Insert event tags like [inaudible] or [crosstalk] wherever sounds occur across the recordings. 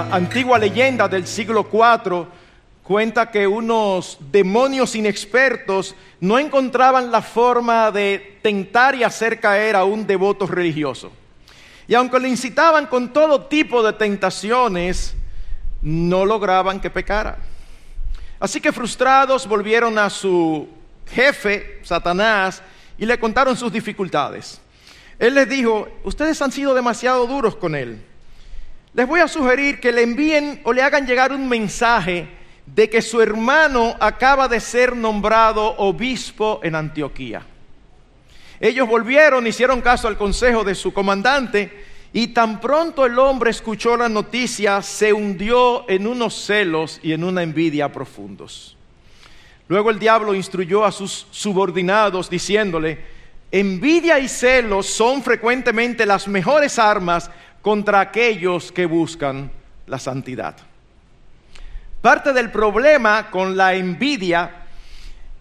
Antigua leyenda del siglo IV cuenta que unos demonios inexpertos no encontraban la forma de tentar y hacer caer a un devoto religioso. Y aunque le incitaban con todo tipo de tentaciones, no lograban que pecara. Así que frustrados volvieron a su jefe, Satanás, y le contaron sus dificultades. Él les dijo, ustedes han sido demasiado duros con él. Les voy a sugerir que le envíen o le hagan llegar un mensaje de que su hermano acaba de ser nombrado obispo en Antioquía. Ellos volvieron, hicieron caso al consejo de su comandante y tan pronto el hombre escuchó la noticia, se hundió en unos celos y en una envidia profundos. Luego el diablo instruyó a sus subordinados diciéndole, envidia y celos son frecuentemente las mejores armas contra aquellos que buscan la santidad. Parte del problema con la envidia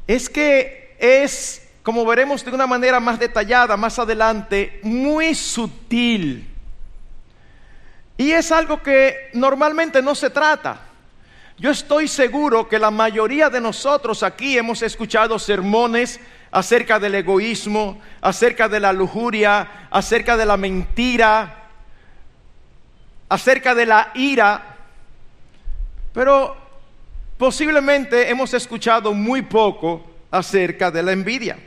es que es, como veremos de una manera más detallada más adelante, muy sutil. Y es algo que normalmente no se trata. Yo estoy seguro que la mayoría de nosotros aquí hemos escuchado sermones acerca del egoísmo, acerca de la lujuria, acerca de la mentira, acerca de la ira, pero posiblemente hemos escuchado muy poco acerca de la envidia.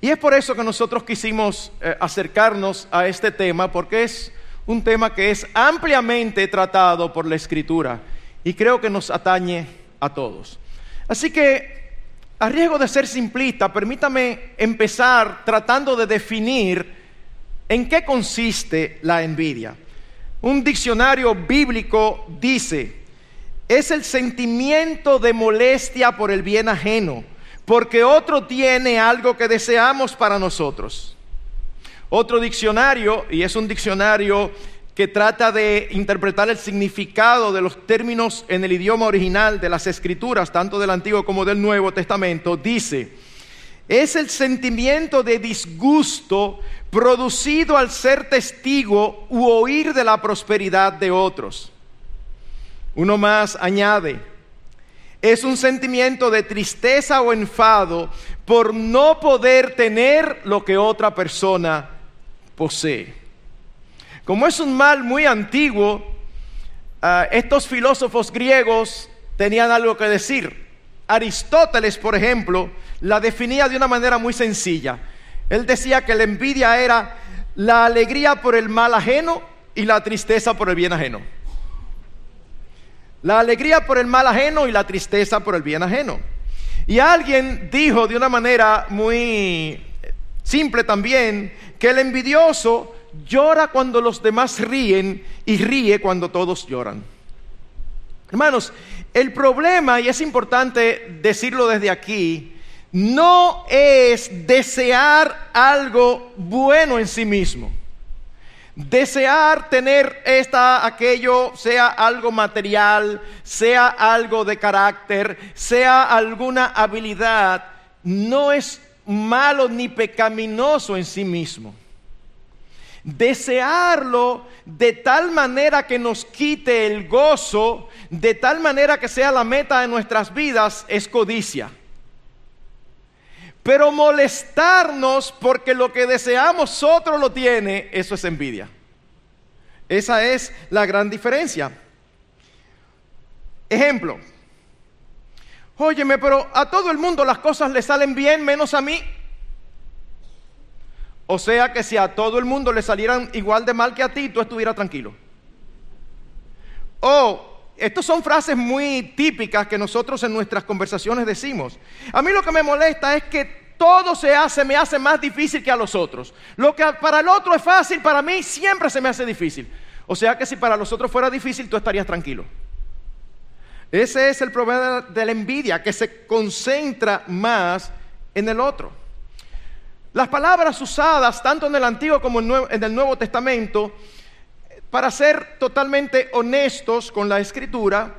Y es por eso que nosotros quisimos eh, acercarnos a este tema, porque es un tema que es ampliamente tratado por la Escritura y creo que nos atañe a todos. Así que, a riesgo de ser simplista, permítame empezar tratando de definir en qué consiste la envidia. Un diccionario bíblico dice, es el sentimiento de molestia por el bien ajeno, porque otro tiene algo que deseamos para nosotros. Otro diccionario, y es un diccionario que trata de interpretar el significado de los términos en el idioma original de las escrituras, tanto del Antiguo como del Nuevo Testamento, dice, es el sentimiento de disgusto producido al ser testigo u oír de la prosperidad de otros. Uno más añade, es un sentimiento de tristeza o enfado por no poder tener lo que otra persona posee. Como es un mal muy antiguo, ah, estos filósofos griegos tenían algo que decir. Aristóteles, por ejemplo, la definía de una manera muy sencilla. Él decía que la envidia era la alegría por el mal ajeno y la tristeza por el bien ajeno. La alegría por el mal ajeno y la tristeza por el bien ajeno. Y alguien dijo de una manera muy simple también que el envidioso llora cuando los demás ríen y ríe cuando todos lloran. Hermanos, el problema, y es importante decirlo desde aquí, no es desear algo bueno en sí mismo. Desear tener esta, aquello, sea algo material, sea algo de carácter, sea alguna habilidad, no es malo ni pecaminoso en sí mismo. Desearlo de tal manera que nos quite el gozo, de tal manera que sea la meta de nuestras vidas, es codicia. Pero molestarnos porque lo que deseamos otro lo tiene, eso es envidia. Esa es la gran diferencia. Ejemplo. Óyeme, pero a todo el mundo las cosas le salen bien menos a mí. O sea que si a todo el mundo le salieran igual de mal que a ti, tú estuvieras tranquilo. O, estas son frases muy típicas que nosotros en nuestras conversaciones decimos. A mí lo que me molesta es que todo se hace, me hace más difícil que a los otros. Lo que para el otro es fácil, para mí siempre se me hace difícil. O sea que si para los otros fuera difícil, tú estarías tranquilo. Ese es el problema de la envidia, que se concentra más en el otro. Las palabras usadas tanto en el Antiguo como en el Nuevo Testamento, para ser totalmente honestos con la Escritura,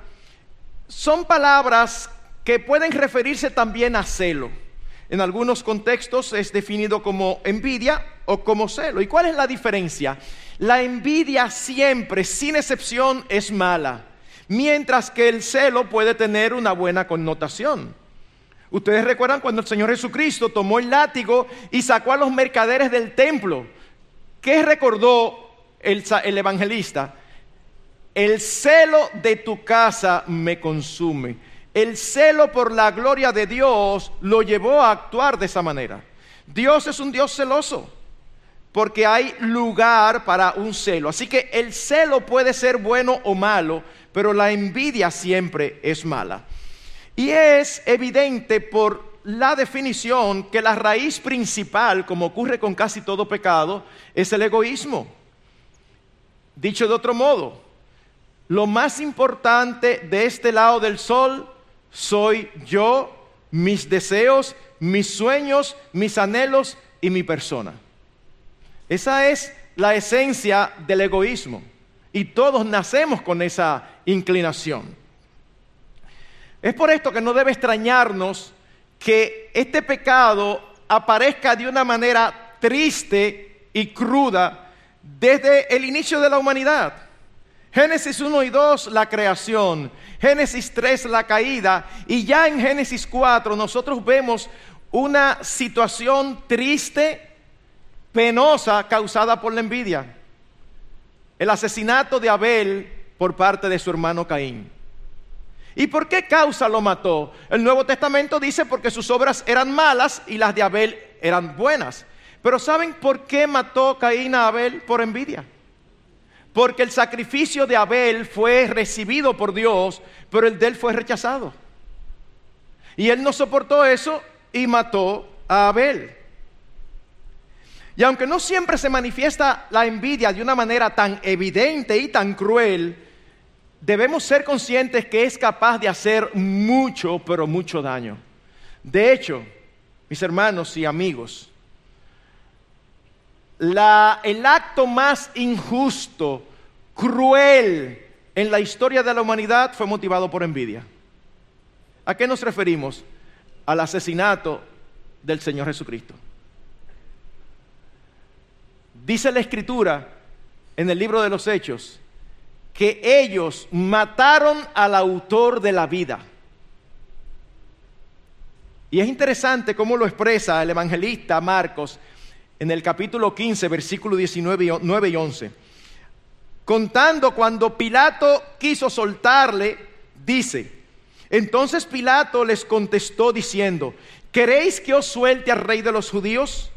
son palabras que pueden referirse también a celo. En algunos contextos es definido como envidia o como celo. ¿Y cuál es la diferencia? La envidia siempre, sin excepción, es mala, mientras que el celo puede tener una buena connotación. Ustedes recuerdan cuando el Señor Jesucristo tomó el látigo y sacó a los mercaderes del templo. ¿Qué recordó el, el evangelista? El celo de tu casa me consume. El celo por la gloria de Dios lo llevó a actuar de esa manera. Dios es un Dios celoso porque hay lugar para un celo. Así que el celo puede ser bueno o malo, pero la envidia siempre es mala. Y es evidente por la definición que la raíz principal, como ocurre con casi todo pecado, es el egoísmo. Dicho de otro modo, lo más importante de este lado del sol soy yo, mis deseos, mis sueños, mis anhelos y mi persona. Esa es la esencia del egoísmo. Y todos nacemos con esa inclinación. Es por esto que no debe extrañarnos que este pecado aparezca de una manera triste y cruda desde el inicio de la humanidad. Génesis 1 y 2, la creación. Génesis 3, la caída. Y ya en Génesis 4 nosotros vemos una situación triste, penosa, causada por la envidia. El asesinato de Abel por parte de su hermano Caín. ¿Y por qué causa lo mató? El Nuevo Testamento dice porque sus obras eran malas y las de Abel eran buenas. Pero ¿saben por qué mató Caín a Abel? Por envidia. Porque el sacrificio de Abel fue recibido por Dios, pero el de él fue rechazado. Y él no soportó eso y mató a Abel. Y aunque no siempre se manifiesta la envidia de una manera tan evidente y tan cruel, debemos ser conscientes que es capaz de hacer mucho, pero mucho daño. De hecho, mis hermanos y amigos, el acto más injusto, cruel en la historia de la humanidad fue motivado por envidia. ¿A qué nos referimos? Al asesinato del Señor Jesucristo. Dice la escritura en el libro de los Hechos que ellos mataron al autor de la vida. Y es interesante cómo lo expresa el evangelista Marcos en el capítulo 15, versículo 19 9 y 11. Contando cuando Pilato quiso soltarle, dice, entonces Pilato les contestó diciendo, ¿queréis que os suelte al rey de los judíos?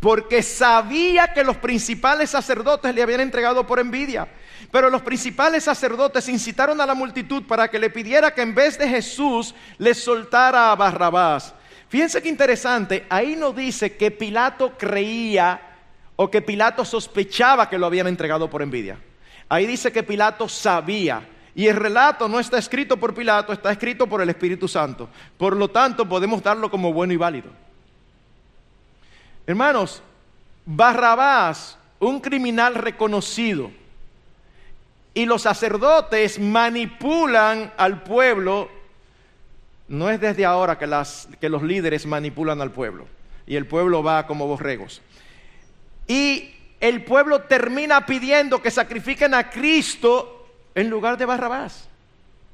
Porque sabía que los principales sacerdotes le habían entregado por envidia. Pero los principales sacerdotes incitaron a la multitud para que le pidiera que en vez de Jesús les soltara a Barrabás. Fíjense qué interesante, ahí no dice que Pilato creía o que Pilato sospechaba que lo habían entregado por envidia. Ahí dice que Pilato sabía. Y el relato no está escrito por Pilato, está escrito por el Espíritu Santo. Por lo tanto, podemos darlo como bueno y válido. Hermanos, Barrabás, un criminal reconocido, y los sacerdotes manipulan al pueblo no es desde ahora que, que los líderes manipulan al pueblo y el pueblo va como borregos. Y el pueblo termina pidiendo que sacrifiquen a Cristo en lugar de Barrabás.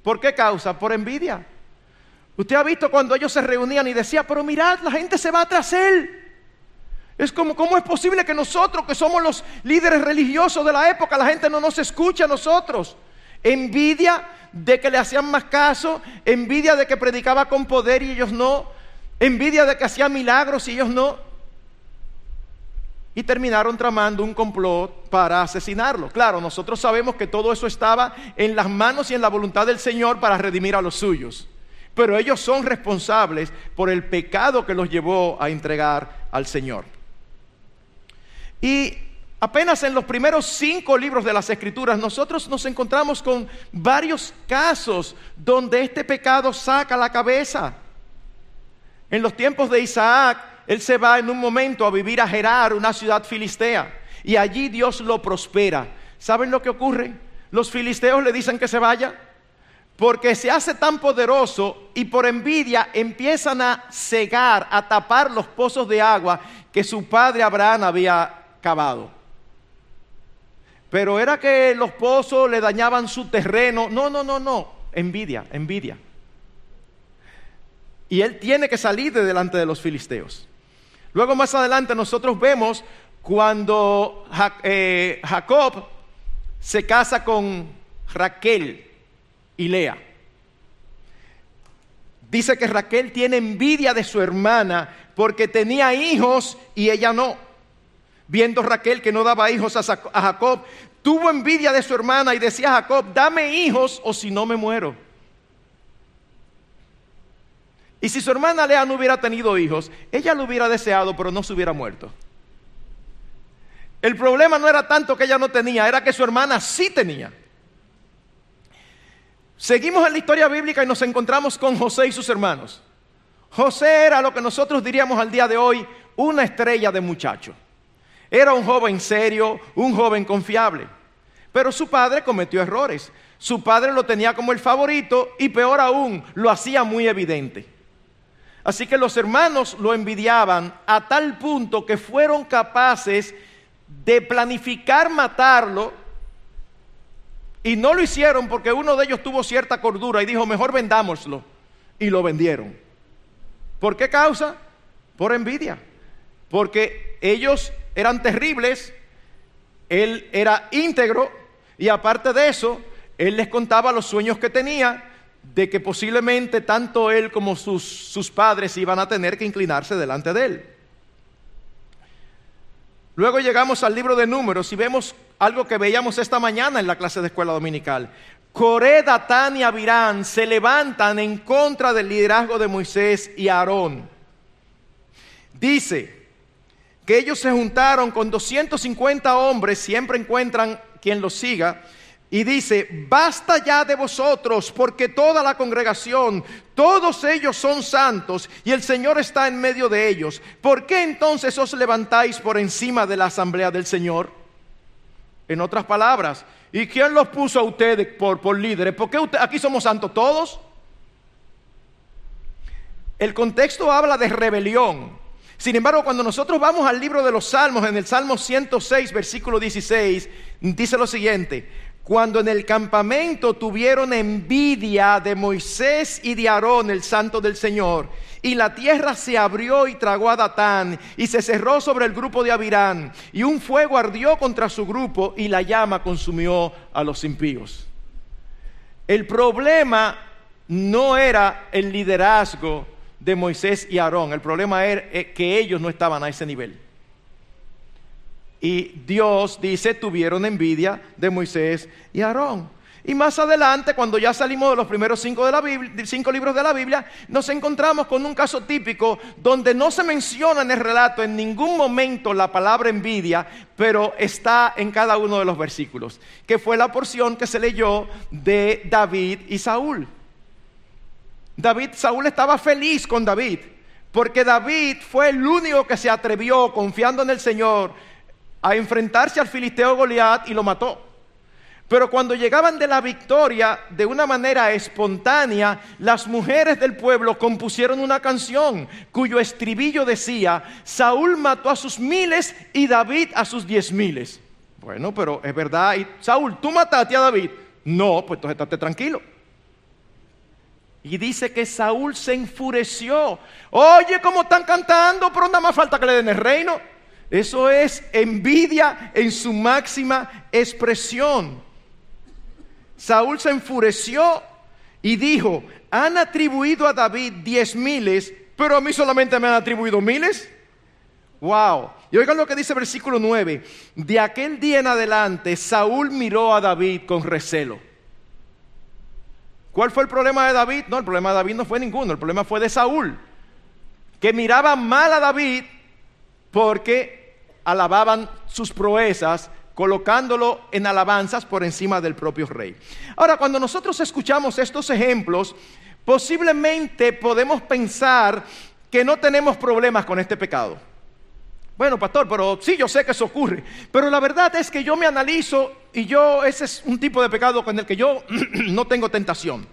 ¿Por qué causa? Por envidia. Usted ha visto cuando ellos se reunían y decía, pero mirad, la gente se va tras él. Es como, ¿cómo es posible que nosotros, que somos los líderes religiosos de la época, la gente no nos escucha a nosotros? Envidia de que le hacían más caso, envidia de que predicaba con poder y ellos no, envidia de que hacía milagros y ellos no. Y terminaron tramando un complot para asesinarlo. Claro, nosotros sabemos que todo eso estaba en las manos y en la voluntad del Señor para redimir a los suyos. Pero ellos son responsables por el pecado que los llevó a entregar al Señor. Y Apenas en los primeros cinco libros de las Escrituras nosotros nos encontramos con varios casos donde este pecado saca la cabeza. En los tiempos de Isaac, él se va en un momento a vivir a Gerar, una ciudad filistea, y allí Dios lo prospera. ¿Saben lo que ocurre? Los filisteos le dicen que se vaya porque se hace tan poderoso y por envidia empiezan a cegar, a tapar los pozos de agua que su padre Abraham había cavado. Pero era que los pozos le dañaban su terreno. No, no, no, no. Envidia, envidia. Y él tiene que salir de delante de los filisteos. Luego más adelante nosotros vemos cuando eh, Jacob se casa con Raquel y Lea. Dice que Raquel tiene envidia de su hermana porque tenía hijos y ella no. Viendo Raquel que no daba hijos a Jacob, tuvo envidia de su hermana y decía a Jacob, dame hijos o si no me muero. Y si su hermana Lea no hubiera tenido hijos, ella lo hubiera deseado, pero no se hubiera muerto. El problema no era tanto que ella no tenía, era que su hermana sí tenía. Seguimos en la historia bíblica y nos encontramos con José y sus hermanos. José era lo que nosotros diríamos al día de hoy una estrella de muchacho. Era un joven serio, un joven confiable. Pero su padre cometió errores. Su padre lo tenía como el favorito y peor aún, lo hacía muy evidente. Así que los hermanos lo envidiaban a tal punto que fueron capaces de planificar matarlo y no lo hicieron porque uno de ellos tuvo cierta cordura y dijo, mejor vendámoslo. Y lo vendieron. ¿Por qué causa? Por envidia. Porque ellos eran terribles, él era íntegro y aparte de eso, él les contaba los sueños que tenía de que posiblemente tanto él como sus, sus padres iban a tener que inclinarse delante de él. Luego llegamos al libro de números y vemos algo que veíamos esta mañana en la clase de escuela dominical. Coré, Datán y Abirán se levantan en contra del liderazgo de Moisés y Aarón. Dice que ellos se juntaron con 250 hombres, siempre encuentran quien los siga, y dice, basta ya de vosotros, porque toda la congregación, todos ellos son santos y el Señor está en medio de ellos. ¿Por qué entonces os levantáis por encima de la asamblea del Señor? En otras palabras, ¿y quién los puso a ustedes por, líderes? ¿Por qué aquí somos santos todos? El contexto habla de rebelión. Sin embargo, cuando nosotros vamos al libro de los Salmos, en el Salmo 106, versículo 16, dice lo siguiente, cuando en el campamento tuvieron envidia de Moisés y de Aarón, el santo del Señor, y la tierra se abrió y tragó a Datán, y se cerró sobre el grupo de Abirán, y un fuego ardió contra su grupo, y la llama consumió a los impíos. El problema no era el liderazgo de Moisés y Aarón, el problema era eh, que ellos no estaban a ese nivel. Y Dios dice, tuvieron envidia de Moisés y Aarón. Y más adelante, cuando ya salimos de los primeros cinco, de la Biblia, cinco libros de la Biblia, nos encontramos con un caso típico donde no se menciona en el relato en ningún momento la palabra envidia, pero está en cada uno de los versículos, que fue la porción que se leyó de David y Saúl. David, Saúl estaba feliz con David, porque David fue el único que se atrevió, confiando en el Señor, a enfrentarse al filisteo Goliat y lo mató. Pero cuando llegaban de la victoria de una manera espontánea, las mujeres del pueblo compusieron una canción cuyo estribillo decía, Saúl mató a sus miles y David a sus diez miles. Bueno, pero es verdad, y Saúl, ¿tú mataste a David? No, pues entonces estate tranquilo. Y dice que Saúl se enfureció. Oye, ¿cómo están cantando? Pero nada más falta que le den el reino. Eso es envidia en su máxima expresión. Saúl se enfureció y dijo, han atribuido a David diez miles, pero a mí solamente me han atribuido miles. Wow. Y oigan lo que dice el versículo 9. De aquel día en adelante, Saúl miró a David con recelo. ¿Cuál fue el problema de David? No, el problema de David no fue ninguno, el problema fue de Saúl, que miraba mal a David porque alababan sus proezas colocándolo en alabanzas por encima del propio rey. Ahora, cuando nosotros escuchamos estos ejemplos, posiblemente podemos pensar que no tenemos problemas con este pecado. Bueno, pastor, pero sí, yo sé que eso ocurre. Pero la verdad es que yo me analizo y yo, ese es un tipo de pecado con el que yo [clears throat] no tengo tentación.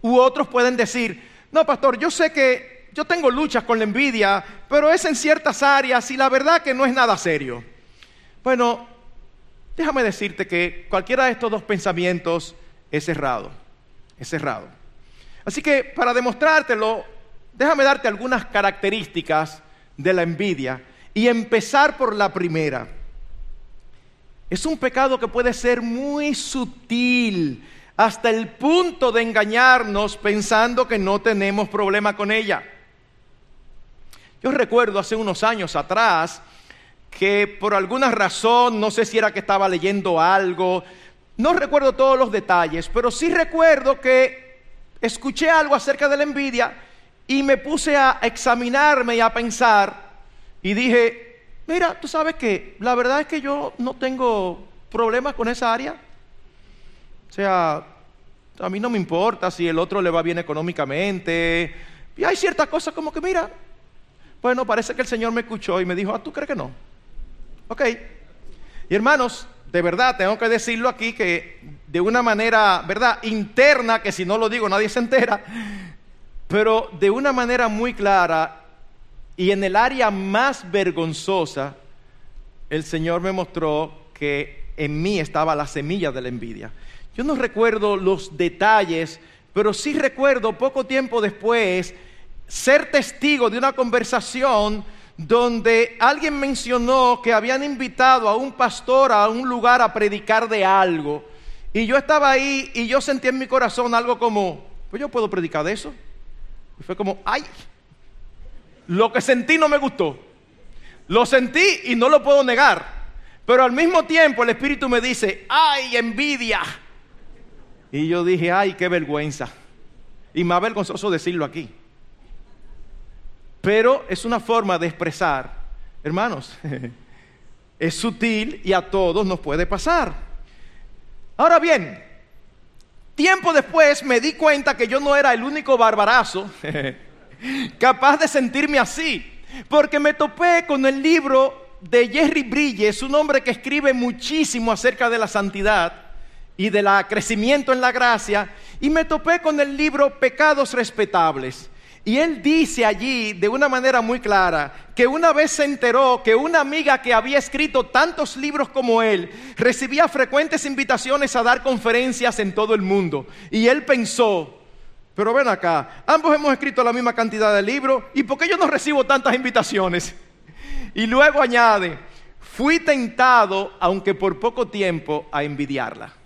U otros pueden decir, no, pastor, yo sé que yo tengo luchas con la envidia, pero es en ciertas áreas y la verdad que no es nada serio. Bueno, déjame decirte que cualquiera de estos dos pensamientos es errado, es errado. Así que para demostrártelo, déjame darte algunas características de la envidia y empezar por la primera. Es un pecado que puede ser muy sutil hasta el punto de engañarnos pensando que no tenemos problema con ella. Yo recuerdo hace unos años atrás que por alguna razón, no sé si era que estaba leyendo algo, no recuerdo todos los detalles, pero sí recuerdo que escuché algo acerca de la envidia y me puse a examinarme y a pensar y dije, mira, tú sabes que la verdad es que yo no tengo problemas con esa área. O sea, a mí no me importa si el otro le va bien económicamente. Y hay ciertas cosas como que, mira, bueno, parece que el Señor me escuchó y me dijo, ah, ¿tú crees que no? Ok. Y hermanos, de verdad, tengo que decirlo aquí que de una manera, ¿verdad? Interna, que si no lo digo nadie se entera, pero de una manera muy clara y en el área más vergonzosa, el Señor me mostró que en mí estaba la semilla de la envidia. Yo no recuerdo los detalles, pero sí recuerdo poco tiempo después ser testigo de una conversación donde alguien mencionó que habían invitado a un pastor a un lugar a predicar de algo. Y yo estaba ahí y yo sentí en mi corazón algo como, pues yo puedo predicar de eso. Y fue como, ay, lo que sentí no me gustó. Lo sentí y no lo puedo negar. Pero al mismo tiempo el Espíritu me dice, ay, envidia. Y yo dije, ay, qué vergüenza. Y más vergonzoso decirlo aquí. Pero es una forma de expresar, hermanos, [laughs] es sutil y a todos nos puede pasar. Ahora bien, tiempo después me di cuenta que yo no era el único barbarazo [laughs] capaz de sentirme así, porque me topé con el libro de Jerry Bridges, un hombre que escribe muchísimo acerca de la santidad y del crecimiento en la gracia, y me topé con el libro Pecados Respetables. Y él dice allí de una manera muy clara que una vez se enteró que una amiga que había escrito tantos libros como él recibía frecuentes invitaciones a dar conferencias en todo el mundo. Y él pensó, pero ven acá, ambos hemos escrito la misma cantidad de libros y ¿por qué yo no recibo tantas invitaciones? Y luego añade, fui tentado, aunque por poco tiempo, a envidiarla.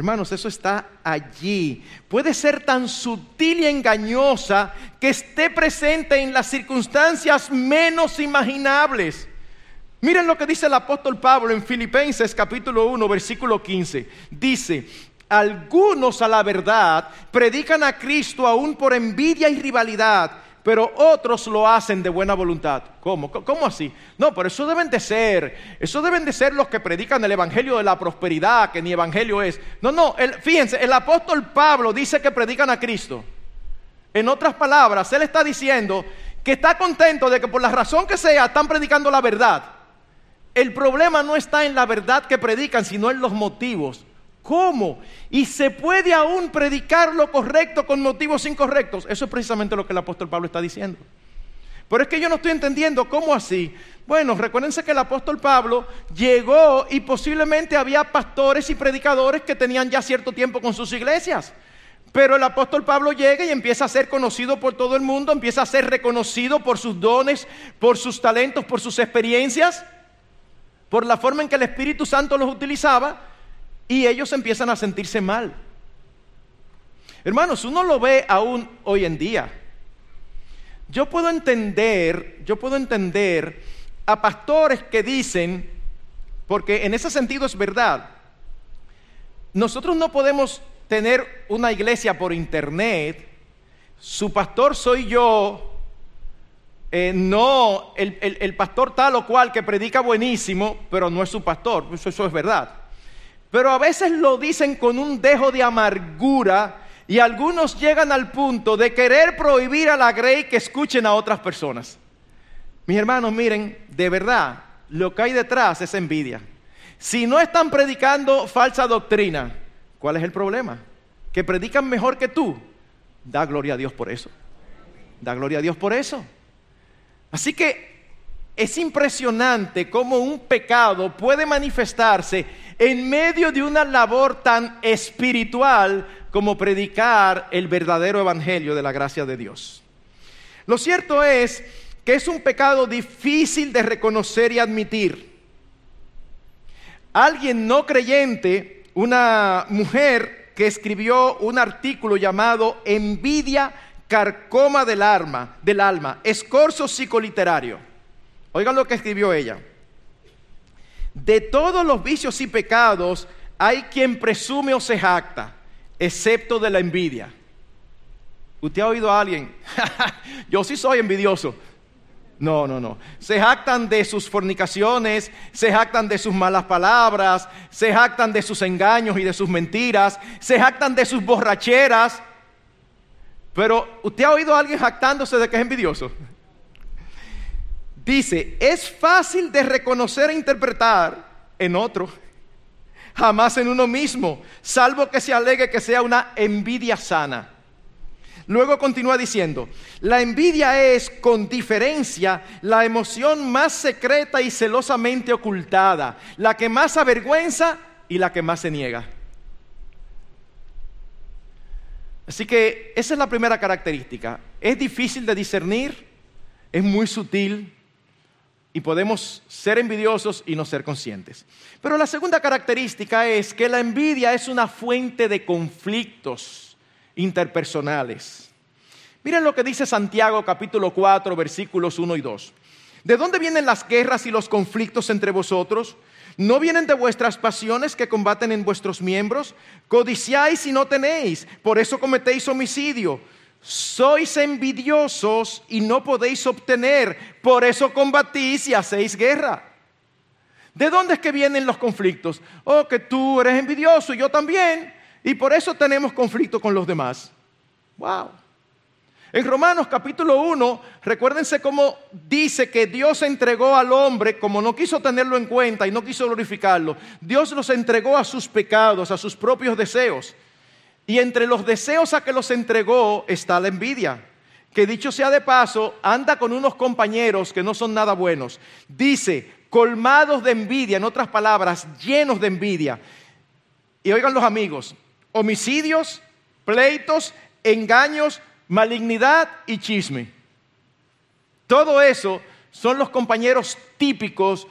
Hermanos, eso está allí. Puede ser tan sutil y engañosa que esté presente en las circunstancias menos imaginables. Miren lo que dice el apóstol Pablo en Filipenses capítulo 1, versículo 15. Dice, algunos a la verdad predican a Cristo aún por envidia y rivalidad pero otros lo hacen de buena voluntad. ¿Cómo? ¿Cómo así? No, pero eso deben de ser, eso deben de ser los que predican el evangelio de la prosperidad, que ni evangelio es. No, no, fíjense, el apóstol Pablo dice que predican a Cristo. En otras palabras, él está diciendo que está contento de que por la razón que sea están predicando la verdad. El problema no está en la verdad que predican, sino en los motivos. ¿Cómo? Y se puede aún predicar lo correcto con motivos incorrectos. Eso es precisamente lo que el apóstol Pablo está diciendo. Pero es que yo no estoy entendiendo cómo así. Bueno, recuérdense que el apóstol Pablo llegó y posiblemente había pastores y predicadores que tenían ya cierto tiempo con sus iglesias. Pero el apóstol Pablo llega y empieza a ser conocido por todo el mundo, empieza a ser reconocido por sus dones, por sus talentos, por sus experiencias, por la forma en que el Espíritu Santo los utilizaba y ellos empiezan a sentirse mal. Hermanos, uno lo ve aún hoy en día. Yo puedo entender, yo puedo entender a pastores que dicen, porque en ese sentido es verdad, nosotros no podemos tener una iglesia por internet, su pastor soy yo, eh, no el, pastor tal o cual que predica buenísimo, pero no es su pastor, eso es verdad. Pero a veces lo dicen con un dejo de amargura y algunos llegan al punto de querer prohibir a la Grey que escuchen a otras personas. Mis hermanos, miren, de verdad, lo que hay detrás es envidia. Si no están predicando falsa doctrina, ¿cuál es el problema? Que predican mejor que tú. Da gloria a Dios por eso. Da gloria a Dios por eso. Así que es impresionante cómo un pecado puede manifestarse en medio de una labor tan espiritual como predicar el verdadero evangelio de la gracia de Dios. Lo cierto es que es un pecado difícil de reconocer y admitir. Alguien no creyente, una mujer que escribió un artículo llamado Envidia carcoma del alma, del escorzo psicoliterario. Oigan lo que escribió ella. De todos los vicios y pecados hay quien presume o se jacta, excepto de la envidia. ¿Usted ha oído a alguien? [laughs] Yo sí soy envidioso. No, no, no. Se jactan de sus fornicaciones, se jactan de sus malas palabras, se jactan de sus engaños y de sus mentiras, se jactan de sus borracheras. Pero, ¿usted ha oído a alguien jactándose de que es envidioso? Dice, es fácil de reconocer e interpretar en otro, jamás en uno mismo, salvo que se alegue que sea una envidia sana. Luego continúa diciendo, la envidia es con diferencia la emoción más secreta y celosamente ocultada, la que más avergüenza y la que más se niega. Así que esa es la primera característica. Es difícil de discernir, es muy sutil y podemos ser envidiosos y no ser conscientes. Pero la segunda característica es que la envidia es una fuente de conflictos interpersonales. Miren lo que dice Santiago capítulo 4 versículos 1 y 2. ¿De dónde vienen las guerras y los conflictos entre vosotros? ¿No vienen de vuestras pasiones que combaten en vuestros miembros? Codiciáis y no tenéis, por eso cometéis homicidio. Sois envidiosos y no podéis obtener, por eso combatís y hacéis guerra. ¿De dónde es que vienen los conflictos? Oh, que tú eres envidioso y yo también. Y por eso tenemos conflicto con los demás. Wow. En Romanos capítulo 1, recuérdense cómo dice que Dios entregó al hombre, como no quiso tenerlo en cuenta y no quiso glorificarlo, Dios los entregó a sus pecados, a sus propios deseos. Y entre los deseos a que los entregó está la envidia, que dicho sea de paso, anda con unos compañeros que no son nada buenos. Dice, colmados de envidia, en otras palabras, llenos de envidia. Y oigan los amigos, homicidios, pleitos, engaños, malignidad y chisme. Todo eso son los compañeros típicos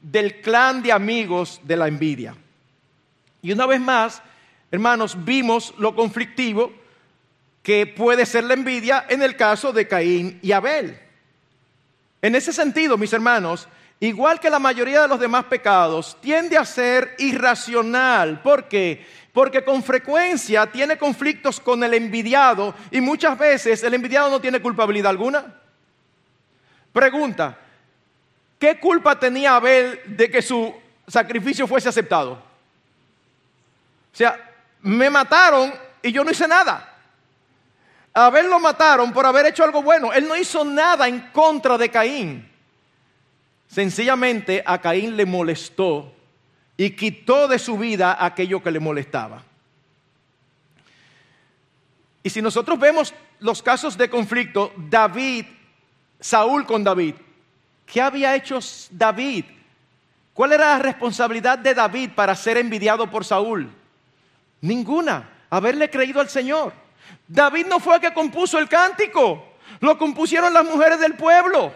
del clan de amigos de la envidia. Y una vez más, hermanos, vimos lo conflictivo que puede ser la envidia en el caso de Caín y Abel. En ese sentido, mis hermanos, igual que la mayoría de los demás pecados, tiende a ser irracional. ¿Por qué? Porque con frecuencia tiene conflictos con el envidiado y muchas veces el envidiado no tiene culpabilidad alguna. Pregunta, ¿qué culpa tenía Abel de que su sacrificio fuese aceptado? O sea, me mataron y yo no hice nada. Abel lo mataron por haber hecho algo bueno. Él no hizo nada en contra de Caín. Sencillamente a Caín le molestó y quitó de su vida aquello que le molestaba. Y si nosotros vemos los casos de conflicto, David, Saúl con David, ¿qué había hecho David? ¿Cuál era la responsabilidad de David para ser envidiado por Saúl? Ninguna, haberle creído al Señor. David no fue el que compuso el cántico, lo compusieron las mujeres del pueblo.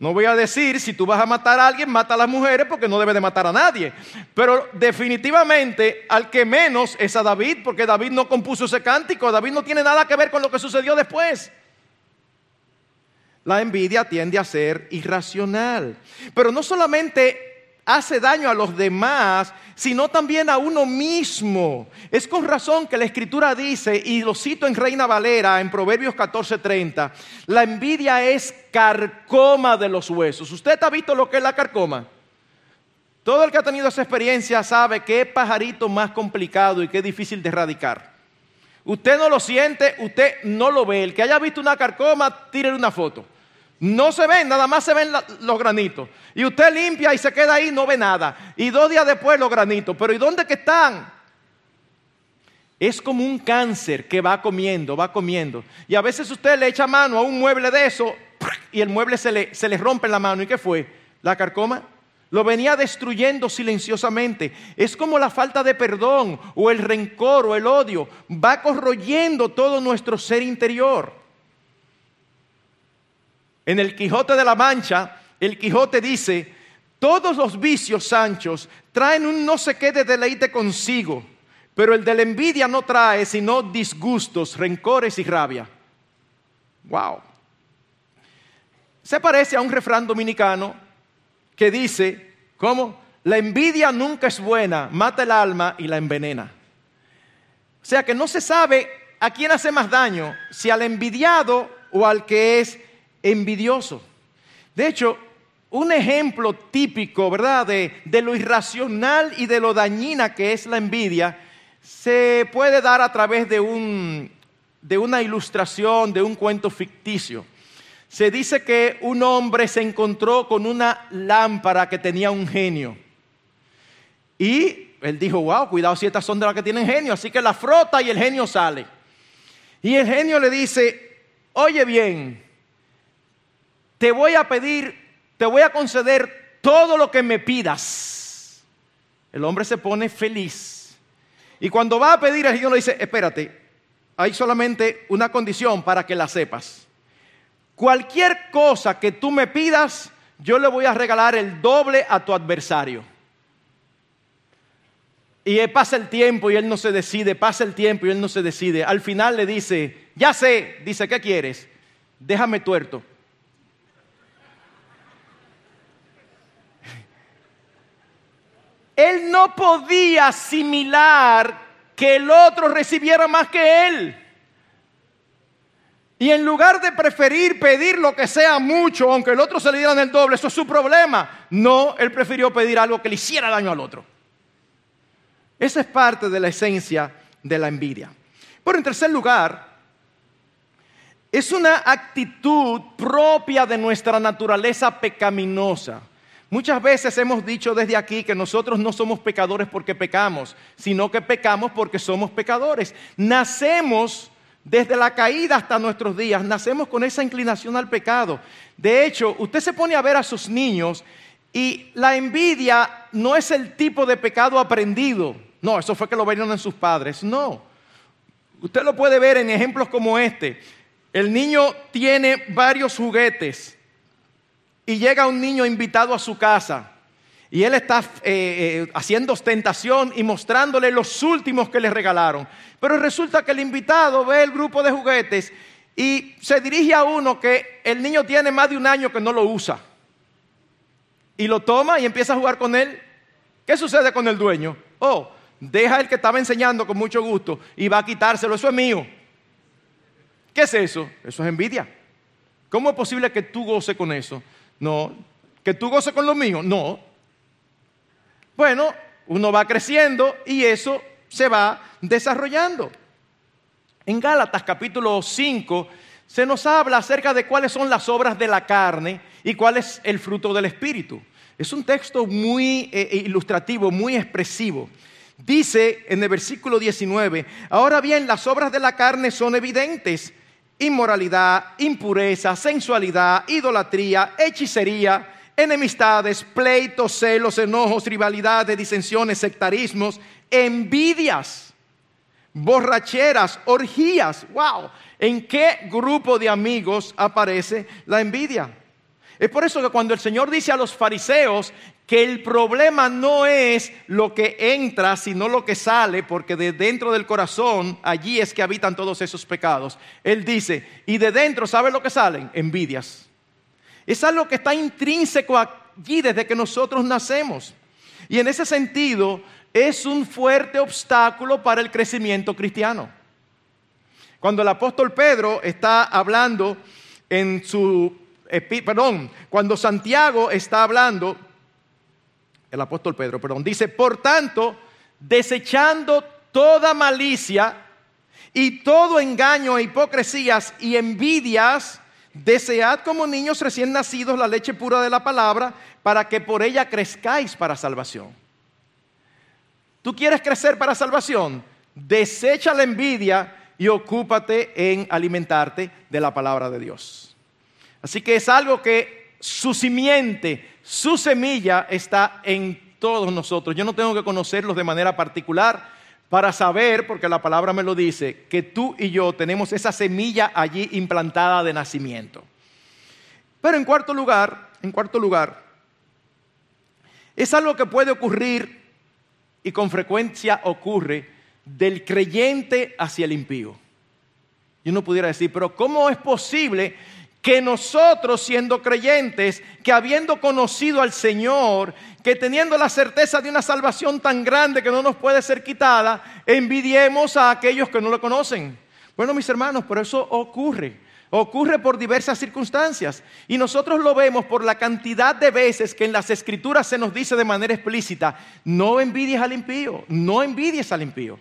No voy a decir, si tú vas a matar a alguien, mata a las mujeres porque no debe de matar a nadie. Pero definitivamente al que menos es a David, porque David no compuso ese cántico. David no tiene nada que ver con lo que sucedió después. La envidia tiende a ser irracional. Pero no solamente hace daño a los demás, sino también a uno mismo. Es con razón que la escritura dice, y lo cito en Reina Valera, en Proverbios 14:30, la envidia es carcoma de los huesos. ¿Usted ha visto lo que es la carcoma? Todo el que ha tenido esa experiencia sabe qué pajarito más complicado y qué difícil de erradicar. Usted no lo siente, usted no lo ve. El que haya visto una carcoma, tire una foto. No se ven, nada más se ven los granitos. Y usted limpia y se queda ahí, no ve nada. Y dos días después los granitos. Pero ¿y dónde que están? Es como un cáncer que va comiendo, va comiendo. Y a veces usted le echa mano a un mueble de eso y el mueble se le, se le rompe en la mano. ¿Y qué fue? La carcoma. Lo venía destruyendo silenciosamente. Es como la falta de perdón o el rencor o el odio. Va corroyendo todo nuestro ser interior. En el Quijote de la Mancha, el Quijote dice, todos los vicios, Sanchos, traen un no sé qué de deleite consigo, pero el de la envidia no trae sino disgustos, rencores y rabia. Wow. Se parece a un refrán dominicano que dice, ¿cómo? La envidia nunca es buena, mata el alma y la envenena. O sea que no se sabe a quién hace más daño, si al envidiado o al que es envidioso. De hecho, un ejemplo típico, ¿verdad?, de, lo irracional y de lo dañina que es la envidia, se puede dar a través de, un, de una ilustración, de un cuento ficticio. Se dice que un hombre se encontró con una lámpara que tenía un genio. Y él dijo, wow, cuidado si estas son de las que tienen genio. Así que la frota y el genio sale. Y el genio le dice, oye bien, te voy a pedir, te voy a conceder todo lo que me pidas. El hombre se pone feliz. Y cuando va a pedir, el Señor le dice, espérate, hay solamente una condición para que la sepas. Cualquier cosa que tú me pidas, yo le voy a regalar el doble a tu adversario. Y pasa el tiempo y él no se decide, pasa el tiempo y él no se decide. Al final le dice, ya sé, dice, ¿qué quieres? Déjame tuerto. Él no podía asimilar que el otro recibiera más que él. Y en lugar de preferir pedir lo que sea mucho, aunque el otro se le diera en el doble, eso es su problema. No, él prefirió pedir algo que le hiciera daño al otro. Esa es parte de la esencia de la envidia. Pero en tercer lugar, es una actitud propia de nuestra naturaleza pecaminosa. Muchas veces hemos dicho desde aquí que nosotros no somos pecadores porque pecamos, sino que pecamos porque somos pecadores. Nacemos desde la caída hasta nuestros días, nacemos con esa inclinación al pecado. De hecho, usted se pone a ver a sus niños y la envidia no es el tipo de pecado aprendido. No, eso fue que lo vieron en sus padres. No. Usted lo puede ver en ejemplos como este. El niño tiene varios juguetes y llega un niño invitado a su casa y él está eh, eh, haciendo ostentación y mostrándole los últimos que le regalaron. Pero resulta que el invitado ve el grupo de juguetes y se dirige a uno que el niño tiene más de un año que no lo usa. Y lo toma y empieza a jugar con él. ¿Qué sucede con el dueño? Oh, deja el que estaba enseñando con mucho gusto y va a quitárselo. Eso es mío. ¿Qué es eso? Eso es envidia. ¿Cómo es posible que tú goces con eso? No. ¿Que tú goces con lo mío? No. Bueno, uno va creciendo y eso se va desarrollando. En Gálatas capítulo 5 se nos habla acerca de cuáles son las obras de la carne y cuál es el fruto del Espíritu. Es un texto muy eh, eh, ilustrativo, muy expresivo. Dice en el versículo 19, ahora bien, las obras de la carne son evidentes inmoralidad, impureza, sensualidad, idolatría, hechicería, enemistades, pleitos, celos, enojos, rivalidades, disensiones, sectarismos, envidias, borracheras, orgías. ¡Wow! ¿En qué grupo de amigos aparece la envidia? Es por eso que cuando el Señor dice a los fariseos que el problema no es lo que entra, sino lo que sale, porque de dentro del corazón, allí es que habitan todos esos pecados. Él dice, y de dentro, ¿sabe lo que salen? Envidias. Es algo que está intrínseco allí desde que nosotros nacemos. Y en ese sentido, es un fuerte obstáculo para el crecimiento cristiano. Cuando el apóstol Pedro está hablando en su perdón, cuando Santiago está hablando, el apóstol Pedro, perdón, dice, por tanto, desechando toda malicia y todo engaño e hipocresías y envidias, desead como niños recién nacidos la leche pura de la palabra para que por ella crezcáis para salvación. ¿Tú quieres crecer para salvación? Desecha la envidia y ocúpate en alimentarte de la palabra de Dios. Así que es algo que su simiente, su semilla está en todos nosotros. Yo no tengo que conocerlos de manera particular para saber, porque la palabra me lo dice, que tú y yo tenemos esa semilla allí implantada de nacimiento. Pero en cuarto lugar, en cuarto lugar, es algo que puede ocurrir y con frecuencia ocurre del creyente hacia el impío. Y uno pudiera decir, pero ¿cómo es posible que nosotros siendo creyentes, que habiendo conocido al Señor, que teniendo la certeza de una salvación tan grande que no nos puede ser quitada, envidiemos a aquellos que no lo conocen? Bueno, mis hermanos, por eso ocurre. Ocurre por diversas circunstancias. Y nosotros lo vemos por la cantidad de veces que en las escrituras se nos dice de manera explícita, no envidies al impío, no envidies al impío.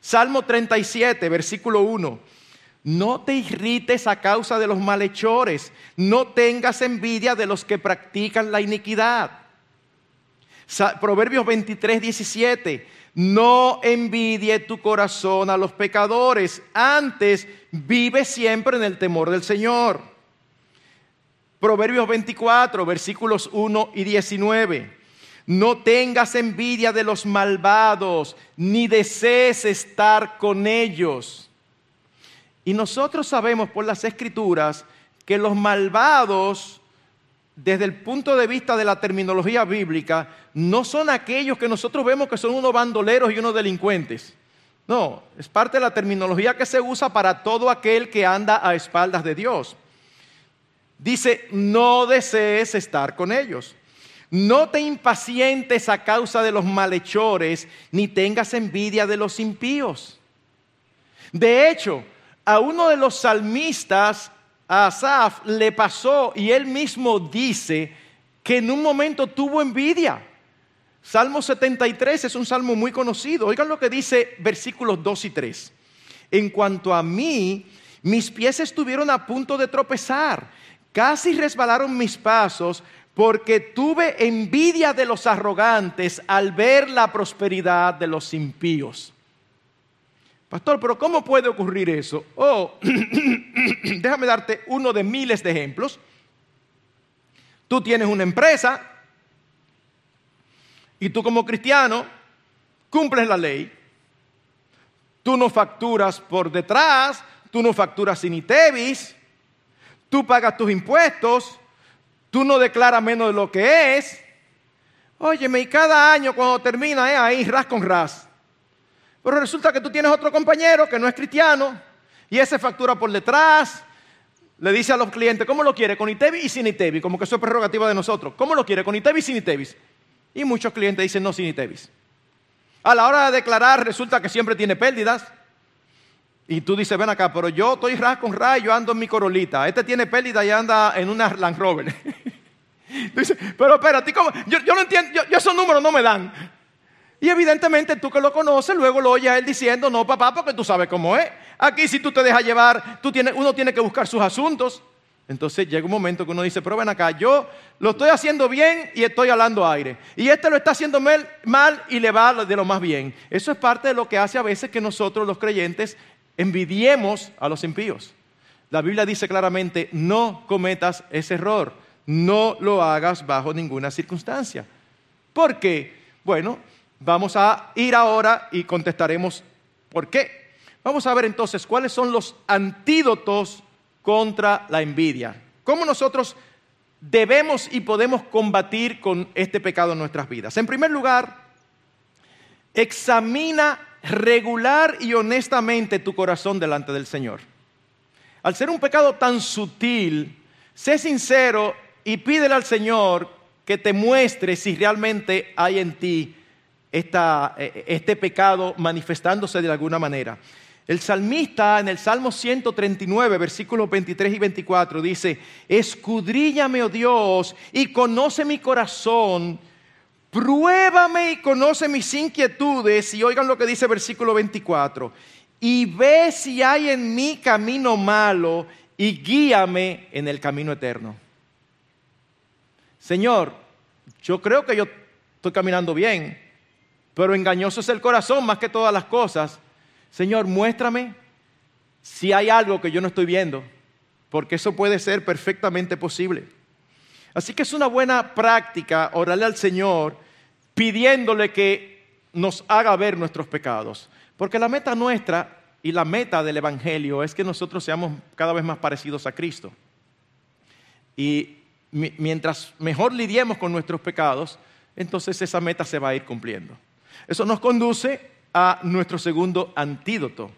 Salmo 37, versículo 1. No te irrites a causa de los malhechores, no tengas envidia de los que practican la iniquidad. Proverbios 23, 17. No envidie tu corazón a los pecadores, antes vive siempre en el temor del Señor. Proverbios 24, versículos 1 y 19. No tengas envidia de los malvados, ni desees estar con ellos y nosotros sabemos por las escrituras que los malvados, desde el punto de vista de la terminología bíblica, no son aquellos que nosotros vemos que son unos bandoleros y unos delincuentes. No, es parte de la terminología que se usa para todo aquel que anda a espaldas de Dios. Dice, no desees estar con ellos. No te impacientes a causa de los malhechores, ni tengas envidia de los impíos. De hecho, a uno de los salmistas, a Asaf, le pasó y él mismo dice que en un momento tuvo envidia. Salmo 73 es un salmo muy conocido. Oigan lo que dice versículos 2 y 3. En cuanto a mí, mis pies estuvieron a punto de tropezar, casi resbalaron mis pasos, porque tuve envidia de los arrogantes al ver la prosperidad de los impíos. Pastor, pero ¿cómo puede ocurrir eso? Oh, [clears throat] déjame darte uno de miles de ejemplos. Tú tienes una empresa y tú como cristiano cumples la ley. Tú no facturas por detrás, tú no facturas sin ITEVIS, tú pagas tus impuestos, tú no declaras menos de lo que es. Óyeme, y cada año cuando termina es ahí ras con ras. Pero resulta que tú tienes otro compañero que no es cristiano y ese factura por detrás. Le dice a los clientes, ¿cómo lo quiere? ¿Con ITEVI y sin ITEVI? Como que eso es prerrogativa de nosotros. ¿Cómo lo quiere? ¿Con ITEVI y sin ITEVI? Y muchos clientes dicen no sin ITEVI. A la hora de declarar resulta que siempre tiene pérdidas. Y tú dices, ven acá, pero yo estoy ras con ras yo ando en mi corolita. Este tiene pérdida y anda en una Land Rover. [laughs] Dice, pero espérate, ¿cómo? Yo, no entiendo, yo, esos números no me dan. Y evidentemente tú que lo conoces, luego lo oyes a él diciendo, no papá, porque tú sabes cómo es. Aquí si tú te dejas llevar, tú uno tiene que buscar sus asuntos. Entonces llega un momento que uno dice, pero ven acá, yo lo estoy haciendo bien y estoy hablando aire. Y este lo está haciendo mal y le va de lo más bien. Eso es parte de lo que hace a veces que nosotros los creyentes envidiemos a los impíos. La Biblia dice claramente, no cometas ese error, no lo hagas bajo ninguna circunstancia. ¿Por qué? Bueno, Vamos a ir ahora y contestaremos por qué. Vamos a ver entonces cuáles son los antídotos contra la envidia. ¿Cómo nosotros debemos y podemos combatir con este pecado en nuestras vidas? En primer lugar, examina regular y honestamente tu corazón delante del Señor. Al ser un pecado tan sutil, sé sincero y pídele al Señor que te muestre si realmente hay en ti eh, este pecado manifestándose de alguna manera. El salmista en el Salmo 139, versículos 23 y 24 dice, escudríllame, oh Dios, y conoce mi corazón, pruébame y conoce mis inquietudes, y oigan lo que dice versículo 24, y ve si hay en mí camino malo, y guíame en el camino eterno. Señor, yo creo que yo estoy caminando bien, pero engañoso es el corazón más que todas las cosas. Señor, muéstrame si hay algo que yo no estoy viendo, porque eso puede ser perfectamente posible. Así que es una buena práctica orarle al Señor pidiéndole que nos haga ver nuestros pecados. Porque la meta nuestra y la meta del Evangelio es que nosotros seamos cada vez más parecidos a Cristo. Y mientras mejor lidiemos con nuestros pecados, entonces esa meta se va a ir cumpliendo. Eso nos conduce a nuestro segundo antídoto.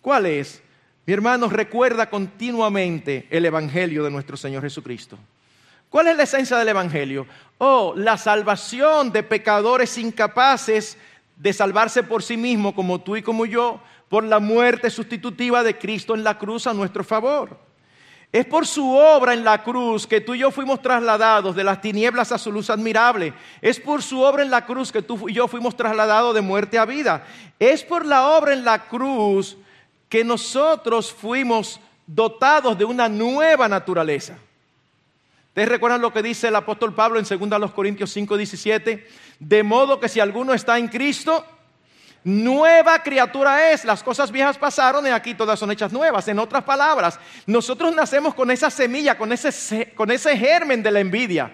¿Cuál es? Mi hermano, recuerda continuamente el Evangelio de nuestro Señor Jesucristo. ¿Cuál es la esencia del Evangelio? Oh, la salvación de pecadores incapaces de salvarse por sí mismos, como tú y como yo, por la muerte sustitutiva de Cristo en la cruz a nuestro favor. Es por su obra en la cruz que tú y yo fuimos trasladados de las tinieblas a su luz admirable. Es por su obra en la cruz que tú y yo fuimos trasladados de muerte a vida. Es por la obra en la cruz que nosotros fuimos dotados de una nueva naturaleza. ¿Ustedes recuerdan lo que dice el apóstol Pablo en 2 Corintios 5, 17? De modo que si alguno está en Cristo, Nueva criatura es, las cosas viejas pasaron y aquí todas son hechas nuevas. En otras palabras, nosotros nacemos con esa semilla, con ese, con ese germen de la envidia,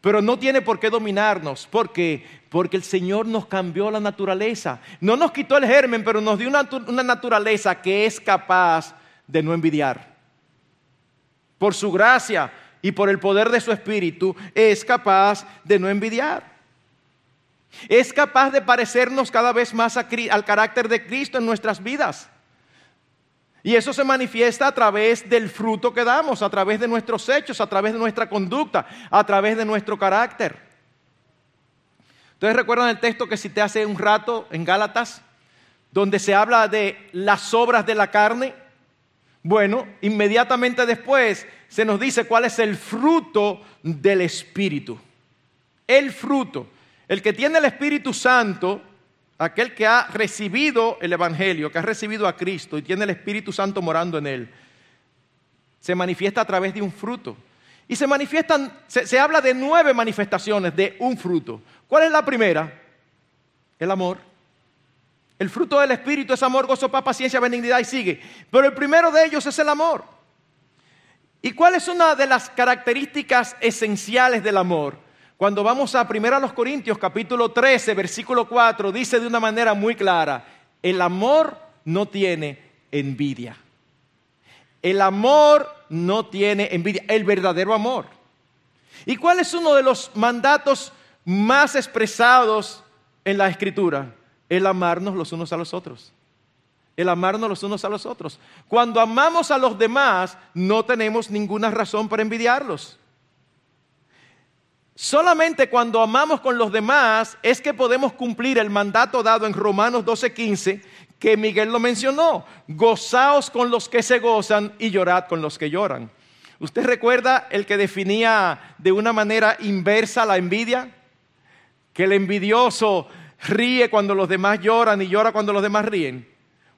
pero no tiene por qué dominarnos. ¿Por qué? Porque el Señor nos cambió la naturaleza. No nos quitó el germen, pero nos dio una, una naturaleza que es capaz de no envidiar. Por su gracia y por el poder de su espíritu, es capaz de no envidiar. Es capaz de parecernos cada vez más al carácter de Cristo en nuestras vidas. Y eso se manifiesta a través del fruto que damos, a través de nuestros hechos, a través de nuestra conducta, a través de nuestro carácter. Ustedes recuerdan el texto que cité hace un rato en Gálatas, donde se habla de las obras de la carne. Bueno, inmediatamente después se nos dice cuál es el fruto del Espíritu. El fruto. El que tiene el Espíritu Santo, aquel que ha recibido el Evangelio, que ha recibido a Cristo y tiene el Espíritu Santo morando en él, se manifiesta a través de un fruto. Y se manifiestan, se, habla de nueve manifestaciones de un fruto. ¿Cuál es la primera? El amor. El fruto del Espíritu es amor, gozo, paz, paciencia, benignidad y sigue. Pero el primero de ellos es el amor. ¿Y cuál es una de las características esenciales del amor? Cuando vamos a 1 Corintios capítulo 13, versículo 4, dice de una manera muy clara, el amor no tiene envidia. El amor no tiene envidia, el verdadero amor. ¿Y cuál es uno de los mandatos más expresados en la escritura? El amarnos los unos a los otros. El amarnos los unos a los otros. Cuando amamos a los demás, no tenemos ninguna razón para envidiarlos. Solamente cuando amamos con los demás es que podemos cumplir el mandato dado en Romanos 12:15 que Miguel lo mencionó. Gozaos con los que se gozan y llorad con los que lloran. ¿Usted recuerda el que definía de una manera inversa la envidia? Que el envidioso ríe cuando los demás lloran y llora cuando los demás ríen.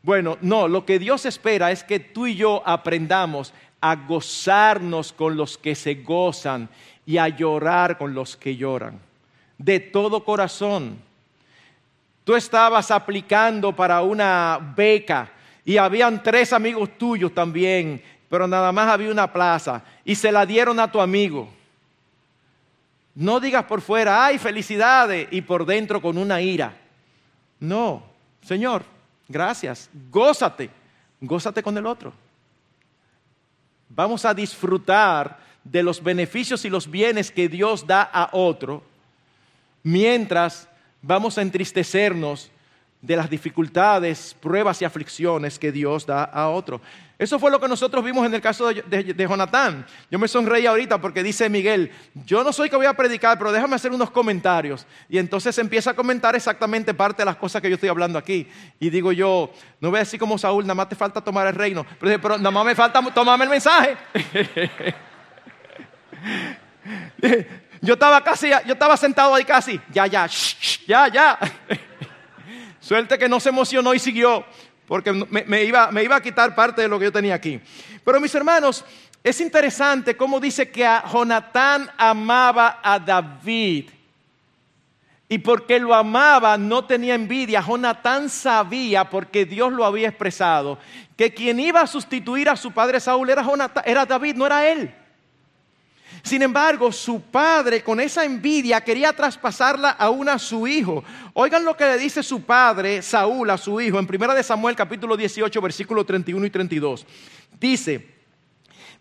Bueno, no, lo que Dios espera es que tú y yo aprendamos a gozarnos con los que se gozan y a llorar con los que lloran, de todo corazón. Tú estabas aplicando para una beca y habían tres amigos tuyos también, pero nada más había una plaza y se la dieron a tu amigo. No digas por fuera, ay, felicidades, y por dentro con una ira. No, Señor, gracias, gózate, gózate con el otro. Vamos a disfrutar de los beneficios y los bienes que Dios da a otro, mientras vamos a entristecernos de las dificultades, pruebas y aflicciones que Dios da a otro. Eso fue lo que nosotros vimos en el caso de, Jonatán. Yo me sonreí ahorita porque dice Miguel, yo no soy que voy a predicar, pero déjame hacer unos comentarios. Y entonces empieza a comentar exactamente parte de las cosas que yo estoy hablando aquí. Y digo yo, no voy a decir como Saúl, nada más te falta tomar el reino. Pero, pero nada más me falta tomarme el mensaje. [laughs] Yo estaba casi, yo estaba sentado ahí casi, ya, ya, ya, ya. Suerte que no se emocionó y siguió, porque me, iba, me iba a quitar parte de lo que yo tenía aquí. Pero mis hermanos, es interesante cómo dice que a Jonatán amaba a David. Y porque lo amaba, no tenía envidia. Jonatán sabía, porque Dios lo había expresado, que quien iba a sustituir a su padre Saúl era, era David, no era él. Sin embargo, su padre con esa envidia quería traspasarla aún a su hijo. Oigan lo que le dice su padre Saúl a su hijo en 1 Samuel capítulo 18 versículos 31 y 32. Dice,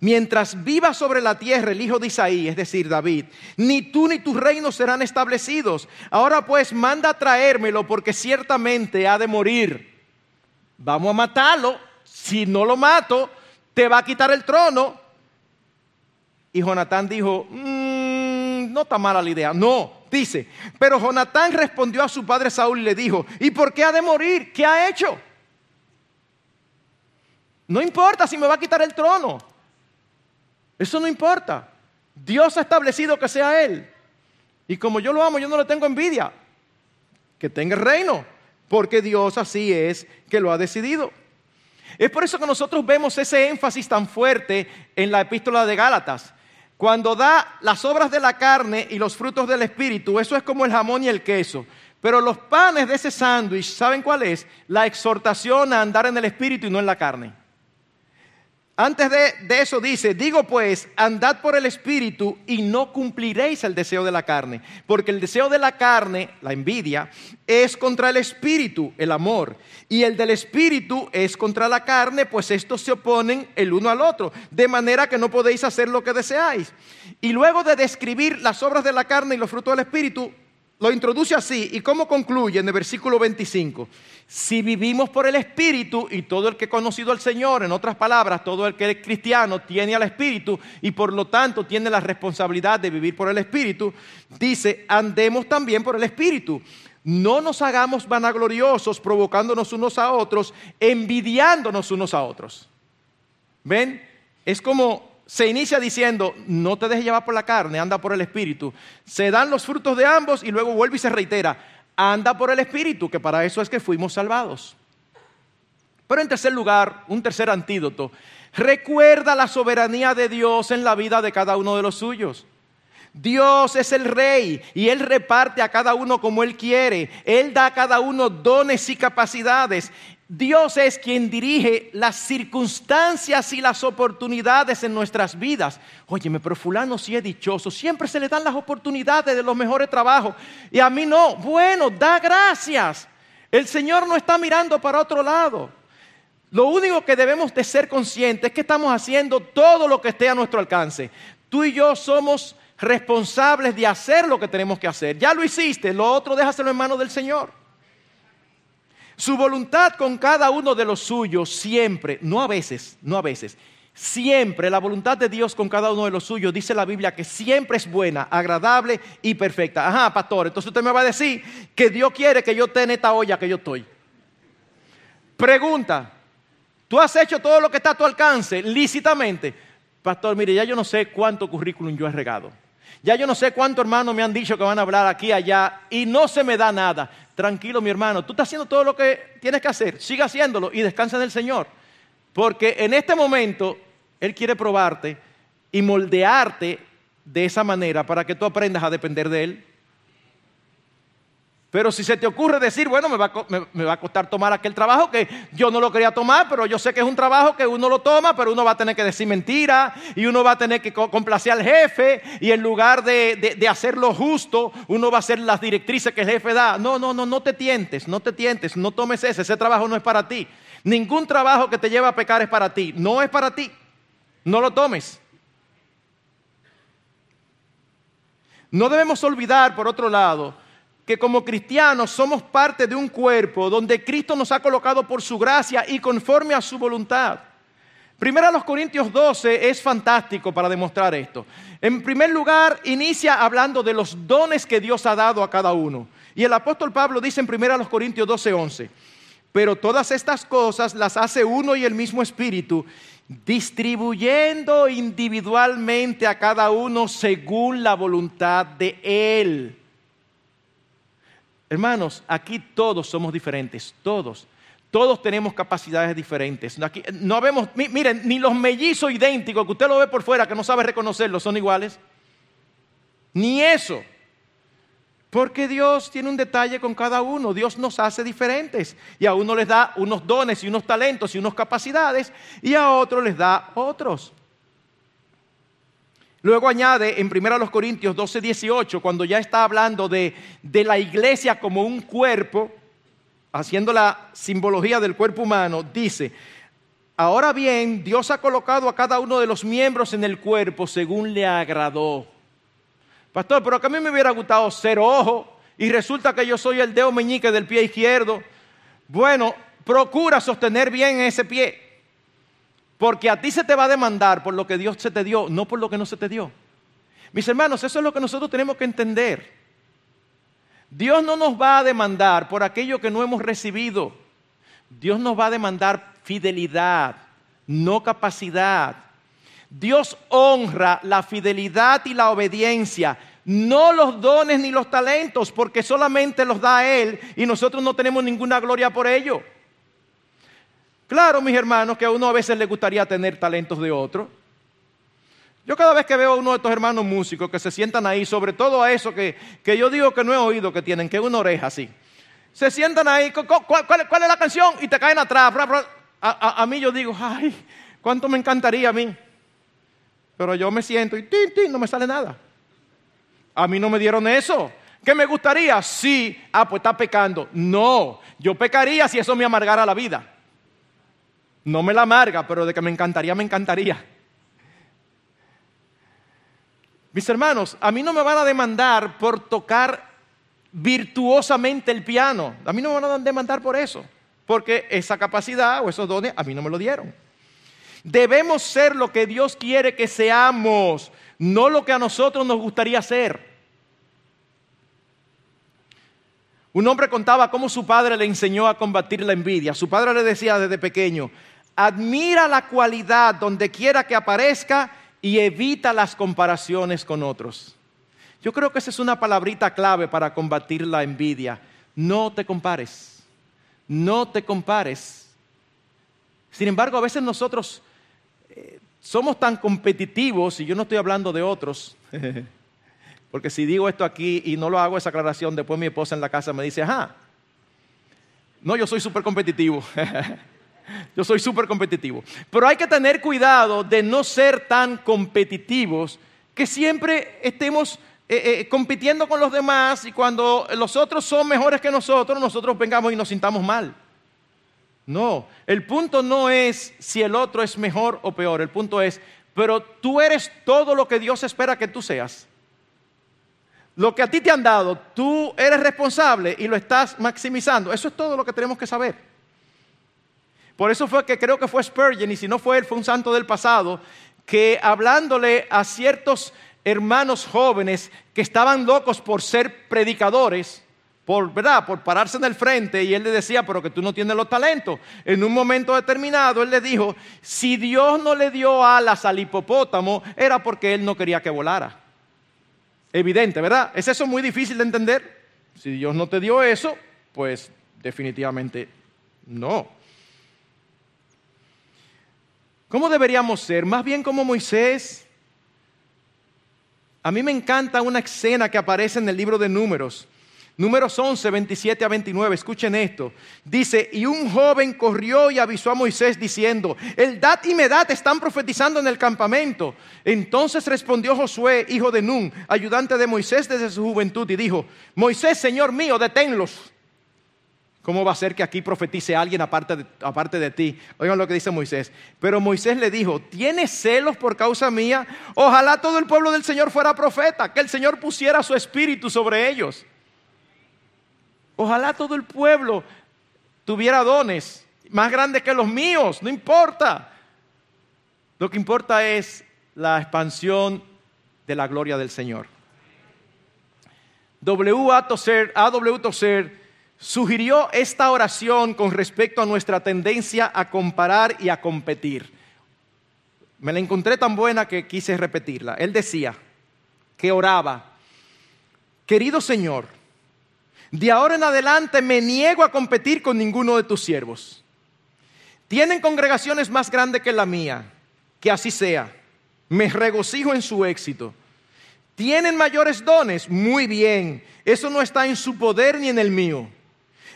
mientras viva sobre la tierra el hijo de Isaí, es decir, David, ni tú ni tus reinos serán establecidos. Ahora pues manda a traérmelo porque ciertamente ha de morir. Vamos a matarlo. Si no lo mato, te va a quitar el trono. Y Jonatán dijo, mm, no está mala la idea. No, dice, pero Jonatán respondió a su padre Saúl y le dijo, ¿y por qué ha de morir? ¿Qué ha hecho? No importa si me va a quitar el trono. Eso no importa. Dios ha establecido que sea Él. Y como yo lo amo, yo no le tengo envidia. Que tenga el reino. Porque Dios así es que lo ha decidido. Es por eso que nosotros vemos ese énfasis tan fuerte en la epístola de Gálatas. Cuando da las obras de la carne y los frutos del espíritu, eso es como el jamón y el queso. Pero los panes de ese sándwich, ¿saben cuál es? La exhortación a andar en el espíritu y no en la carne. Antes de, eso dice, digo pues, andad por el Espíritu y no cumpliréis el deseo de la carne, porque el deseo de la carne, la envidia, es contra el Espíritu, el amor, y el del Espíritu es contra la carne, pues estos se oponen el uno al otro, de manera que no podéis hacer lo que deseáis. Y luego de describir las obras de la carne y los frutos del Espíritu, lo introduce así. ¿Y cómo concluye en el versículo 25? Si vivimos por el Espíritu y todo el que ha conocido al Señor, en otras palabras, todo el que es cristiano tiene al Espíritu y por lo tanto tiene la responsabilidad de vivir por el Espíritu, dice, andemos también por el Espíritu. No nos hagamos vanagloriosos provocándonos unos a otros, envidiándonos unos a otros. ¿Ven? Es como se inicia diciendo, no te dejes llevar por la carne, anda por el Espíritu. Se dan los frutos de ambos y luego vuelve y se reitera, anda por el Espíritu, que para eso es que fuimos salvados. Pero en tercer lugar, un tercer antídoto, recuerda la soberanía de Dios en la vida de cada uno de los suyos. Dios es el rey y Él reparte a cada uno como Él quiere. Él da a cada uno dones y capacidades. Dios es quien dirige las circunstancias y las oportunidades en nuestras vidas. Óyeme, pero fulano sí es dichoso. Siempre se le dan las oportunidades de los mejores trabajos. Y a mí no. Bueno, da gracias. El Señor no está mirando para otro lado. Lo único que debemos de ser conscientes es que estamos haciendo todo lo que esté a nuestro alcance. Tú y yo somos responsables de hacer lo que tenemos que hacer. Ya lo hiciste, lo otro déjaselo en manos del Señor. Su voluntad con cada uno de los suyos siempre, no a veces, no a veces, siempre la voluntad de Dios con cada uno de los suyos, dice la Biblia que siempre es buena, agradable y perfecta. Ajá, pastor, entonces usted me va a decir que Dios quiere que yo esté en esta olla que yo estoy. Pregunta, ¿tú has hecho todo lo que está a tu alcance lícitamente? Pastor, mire, ya yo no sé cuánto currículum yo he regado. Ya yo no sé cuántos hermanos me han dicho que van a hablar aquí allá y no se me da nada. Tranquilo, mi hermano, tú estás haciendo todo lo que tienes que hacer. Siga haciéndolo y descansa en el Señor. Porque en este momento Él quiere probarte y moldearte de esa manera para que tú aprendas a depender de Él. Pero si se te ocurre decir, bueno, me va, a, costar tomar aquel trabajo que yo no lo quería tomar, pero yo sé que es un trabajo que uno lo toma, pero uno va a tener que decir mentira y uno va a tener que complacer al jefe y en lugar de, de hacer lo justo, uno va a hacer las directrices que el jefe da. No, no, no, no te tientes, no te tientes, no tomes ese, ese trabajo no es para ti. Ningún trabajo que te lleve a pecar es para ti, no es para ti. No lo tomes. No debemos olvidar, por otro lado, que como cristianos somos parte de un cuerpo donde Cristo nos ha colocado por su gracia y conforme a su voluntad. Primero a los Corintios 12 es fantástico para demostrar esto. En primer lugar, inicia hablando de los dones que Dios ha dado a cada uno. Y el apóstol Pablo dice en primero a los Corintios 12, 11, pero todas estas cosas las hace uno y el mismo Espíritu, distribuyendo individualmente a cada uno según la voluntad de Él. Hermanos, aquí todos somos diferentes, todos. Todos tenemos capacidades diferentes. Aquí, no vemos, miren, ni los mellizos idénticos que usted lo ve por fuera, que no sabe reconocerlos, son iguales. Ni eso. Porque Dios tiene un detalle con cada uno, Dios nos hace diferentes y a uno les da unos dones y unos talentos y unas capacidades y a otro les da otros. Luego añade en 1 Corintios 12, 18, cuando ya está hablando de, de la iglesia como un cuerpo, haciendo la simbología del cuerpo humano, dice, ahora bien, Dios ha colocado a cada uno de los miembros en el cuerpo según le agradó. Pastor, pero que a mí me hubiera gustado ser ojo y resulta que yo soy el dedo meñique del pie izquierdo. Bueno, procura sostener bien ese pie. Porque a ti se te va a demandar por lo que Dios se te dio, no por lo que no se te dio. Mis hermanos, eso es lo que nosotros tenemos que entender. Dios no nos va a demandar por aquello que no hemos recibido. Dios nos va a demandar fidelidad, no capacidad. Dios honra la fidelidad y la obediencia, no los dones ni los talentos, porque solamente los da Él y nosotros no tenemos ninguna gloria por ello. Claro, mis hermanos, que a uno a veces le gustaría tener talentos de otro. Yo cada vez que veo a uno de estos hermanos músicos que se sientan ahí, sobre todo a eso que, yo digo que no he oído que tienen, que una oreja así. Se sientan ahí, ¿cuál, es la canción? Y te caen atrás. A, a, mí yo digo, ay, cuánto me encantaría a mí pero yo me siento y tin, no me sale nada. A mí no me dieron eso. ¿Qué me gustaría? Sí. Ah, pues está pecando. No, yo pecaría si eso me amargara la vida. No me la amarga, pero de que me encantaría, me encantaría. Mis hermanos, a mí no me van a demandar por tocar virtuosamente el piano. A mí no me van a demandar por eso, porque esa capacidad o esos dones a mí no me lo dieron. Debemos ser lo que Dios quiere que seamos, no lo que a nosotros nos gustaría ser. Un hombre contaba cómo su padre le enseñó a combatir la envidia. Su padre le decía desde pequeño, admira la cualidad donde quiera que aparezca y evita las comparaciones con otros. Yo creo que esa es una palabrita clave para combatir la envidia. No te compares, no te compares. Sin embargo, a veces nosotros somos tan competitivos, y yo no estoy hablando de otros, [laughs] porque si digo esto aquí y no lo hago esa aclaración, después mi esposa en la casa me dice, ajá, no, yo soy súper competitivo. [laughs] [laughs] yo soy súper competitivo. Pero hay que tener cuidado de no ser tan competitivos que siempre estemos eh, eh, compitiendo con los demás y cuando los otros son mejores que nosotros, nosotros vengamos y nos sintamos mal. No, el punto no es si el otro es mejor o peor, el punto es, pero tú eres todo lo que Dios espera que tú seas. Lo que a ti te han dado, tú eres responsable y lo estás maximizando. Eso es todo lo que tenemos que saber. Por eso fue que creo que fue Spurgeon, y si no fue él, fue un santo del pasado, que hablándole a ciertos hermanos jóvenes que estaban locos por ser predicadores, por, ¿verdad? por pararse en el frente y él le decía, pero que tú no tienes los talentos. En un momento determinado él le dijo, si Dios no le dio alas al hipopótamo, era porque él no quería que volara. Evidente, ¿verdad? ¿Es eso muy difícil de entender? Si Dios no te dio eso, pues definitivamente no. ¿Cómo deberíamos ser? Más bien como Moisés. A mí me encanta una escena que aparece en el libro de números Números 11, 27 a 29, escuchen esto. Dice, y un joven corrió y avisó a Moisés diciendo, el Dat y Medat están profetizando en el campamento. Entonces respondió Josué, hijo de Nun, ayudante de Moisés desde su juventud, y dijo, Moisés, Señor mío, deténlos. ¿Cómo va a ser que aquí profetice alguien aparte de, aparte de ti? Oigan lo que dice Moisés. Pero Moisés le dijo, ¿tienes celos por causa mía? Ojalá todo el pueblo del Señor fuera profeta, que el Señor pusiera su espíritu sobre ellos. Ojalá todo el pueblo tuviera dones más grandes que los míos, no importa. Lo que importa es la expansión de la gloria del Señor. W. A. W. Tozer sugirió esta oración con respecto a nuestra tendencia a comparar y a competir. Me la encontré tan buena que quise repetirla. Él decía que oraba, querido Señor, de ahora en adelante me niego a competir con ninguno de tus siervos. Tienen congregaciones más grandes que la mía, que así sea. Me regocijo en su éxito. ¿Tienen mayores dones? Muy bien. Eso no está en su poder ni en el mío.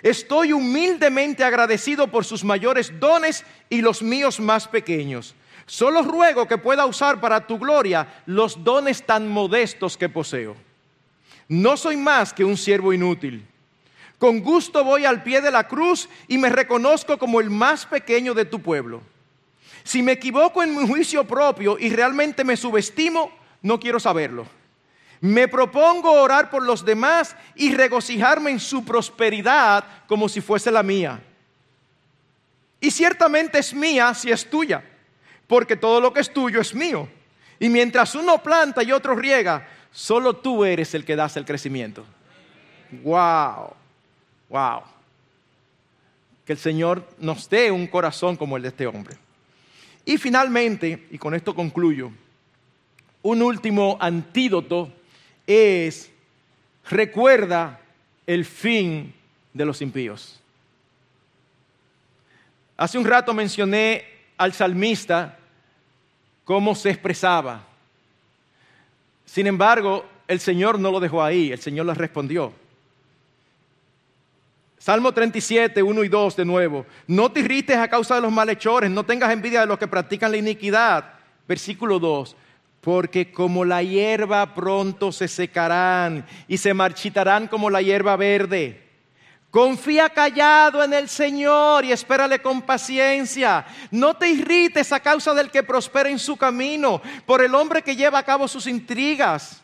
Estoy humildemente agradecido por sus mayores dones y los míos más pequeños. Solo ruego que pueda usar para tu gloria los dones tan modestos que poseo. No soy más que un siervo inútil. Con gusto voy al pie de la cruz y me reconozco como el más pequeño de tu pueblo. Si me equivoco en mi juicio propio y realmente me subestimo, no quiero saberlo. Me propongo orar por los demás y regocijarme en su prosperidad como si fuese la mía. Y ciertamente es mía si es tuya, porque todo lo que es tuyo es mío. Y mientras uno planta y otro riega, solo tú eres el que das el crecimiento. Wow, wow. Que el Señor nos dé un corazón como el de este hombre. Y finalmente, y con esto concluyo, un último antídoto es, recuerda el fin de los impíos. Hace un rato mencioné al salmista cómo se expresaba. Sin embargo, el Señor no lo dejó ahí, el Señor le respondió. Salmo 37, 1 y 2 de nuevo. No te irrites a causa de los malhechores, no tengas envidia de los que practican la iniquidad. Versículo 2 porque como la hierba pronto se secarán y se marchitarán como la hierba verde. Confía callado en el Señor y espérale con paciencia. No te irrites a causa del que prospera en su camino, por el hombre que lleva a cabo sus intrigas.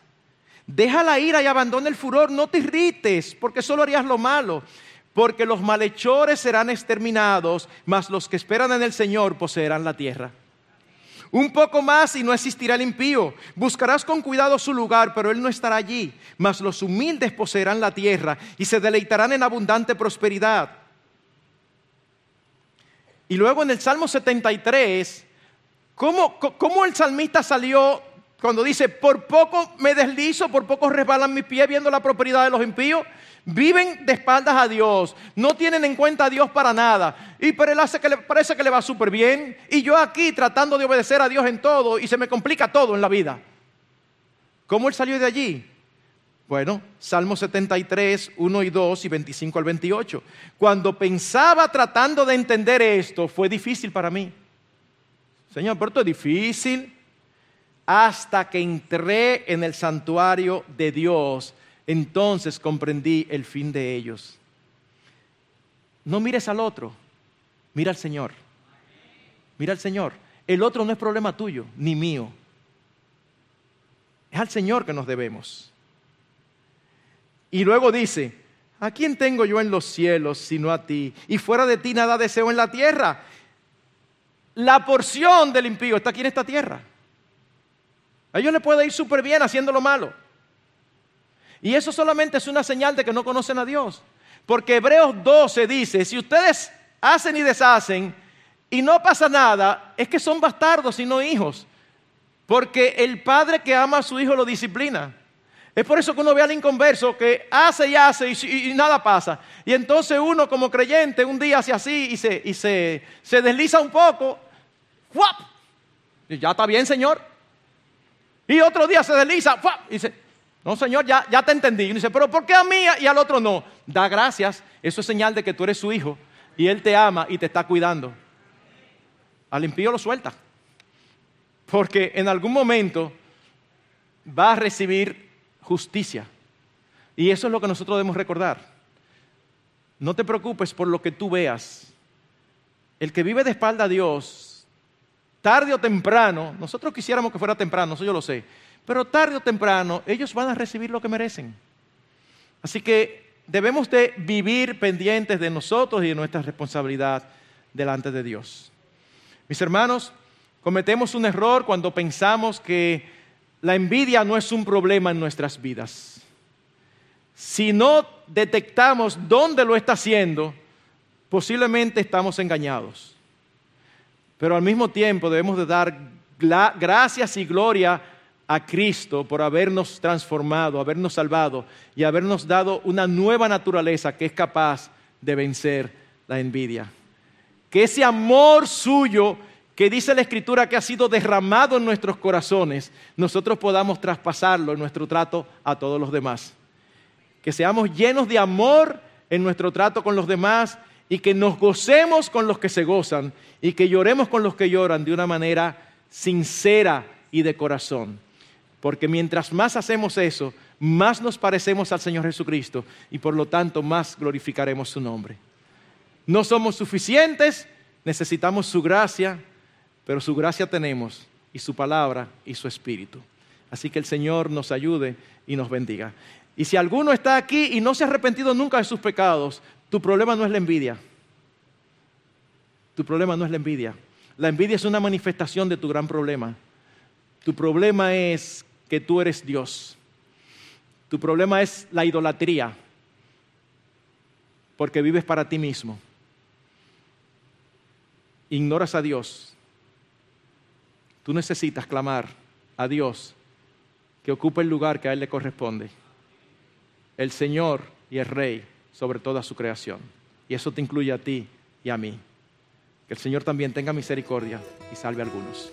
Deja la ira y abandona el furor. No te irrites, porque solo harías lo malo. Porque los malhechores serán exterminados, mas los que esperan en el Señor poseerán la tierra. Un poco más y no existirá el impío. Buscarás con cuidado su lugar, pero él no estará allí. Mas los humildes poseerán la tierra y se deleitarán en abundante prosperidad. Y luego en el Salmo 73, ¿cómo, cómo el salmista salió cuando dice, por poco me deslizo, por poco resbalan mis pies viendo la prosperidad de los impíos? Viven de espaldas a Dios, no tienen en cuenta a Dios para nada. Y pero él hace que le, parece que le va súper bien. Y yo aquí tratando de obedecer a Dios en todo y se me complica todo en la vida. ¿Cómo él salió de allí? Bueno, Salmo 73, 1 y 2 y 25 al 28. Cuando pensaba tratando de entender esto, fue difícil para mí. Señor, pero esto es difícil. Hasta que entré en el santuario de Dios entonces comprendí el fin de ellos. No mires al otro, mira al Señor. Mira al Señor. El otro no es problema tuyo ni mío. Es al Señor que nos debemos. Y luego dice, ¿a quién tengo yo en los cielos sino a ti? Y fuera de ti nada deseo en la tierra. La porción del impío está aquí en esta tierra. A ellos le puede ir súper bien haciendo lo malo. Y eso solamente es una señal de que no conocen a Dios. Porque Hebreos 12 dice, si ustedes hacen y deshacen y no pasa nada, es que son bastardos y no hijos. Porque el padre que ama a su hijo lo disciplina. Es por eso que uno ve al inconverso que hace y hace y, nada pasa. Y entonces uno como creyente un día hace así y se, y se, se desliza un poco. ¡Fuap! Y ya está bien, Señor. Y otro día se desliza. ¡fuap! Y dice, no, Señor, ya, ya te entendí. Y dice, pero ¿por qué a mí y al otro no? Da gracias. Eso es señal de que tú eres su hijo y Él te ama y te está cuidando. Al impío lo suelta. Porque en algún momento va a recibir justicia. Y eso es lo que nosotros debemos recordar. No te preocupes por lo que tú veas. El que vive de espalda a Dios, tarde o temprano, nosotros quisiéramos que fuera temprano, eso yo lo sé pero tarde o temprano ellos van a recibir lo que merecen. Así que debemos de vivir pendientes de nosotros y de nuestra responsabilidad delante de Dios. Mis hermanos, cometemos un error cuando pensamos que la envidia no es un problema en nuestras vidas. Si no detectamos dónde lo está haciendo, posiblemente estamos engañados. Pero al mismo tiempo debemos de dar gracias y gloria a Cristo por habernos transformado, habernos salvado y habernos dado una nueva naturaleza que es capaz de vencer la envidia. Que ese amor suyo que dice la Escritura que ha sido derramado en nuestros corazones, nosotros podamos traspasarlo en nuestro trato a todos los demás. Que seamos llenos de amor en nuestro trato con los demás y que nos gocemos con los que se gozan y que lloremos con los que lloran de una manera sincera y de corazón. Porque mientras más hacemos eso, más nos parecemos al Señor Jesucristo y por lo tanto más glorificaremos su nombre. No somos suficientes, necesitamos su gracia, pero su gracia tenemos y su palabra y su espíritu. Así que el Señor nos ayude y nos bendiga. Y si alguno está aquí y no se ha arrepentido nunca de sus pecados, tu problema no es la envidia. Tu problema no es la envidia. La envidia es una manifestación de tu gran problema. Tu problema es que tú eres Dios. Tu problema es la idolatría, porque vives para ti mismo. Ignoras a Dios. Tú necesitas clamar a Dios que ocupe el lugar que a Él le corresponde. El Señor y el Rey sobre toda su creación. Y eso te incluye a ti y a mí. Que el Señor también tenga misericordia y salve a algunos.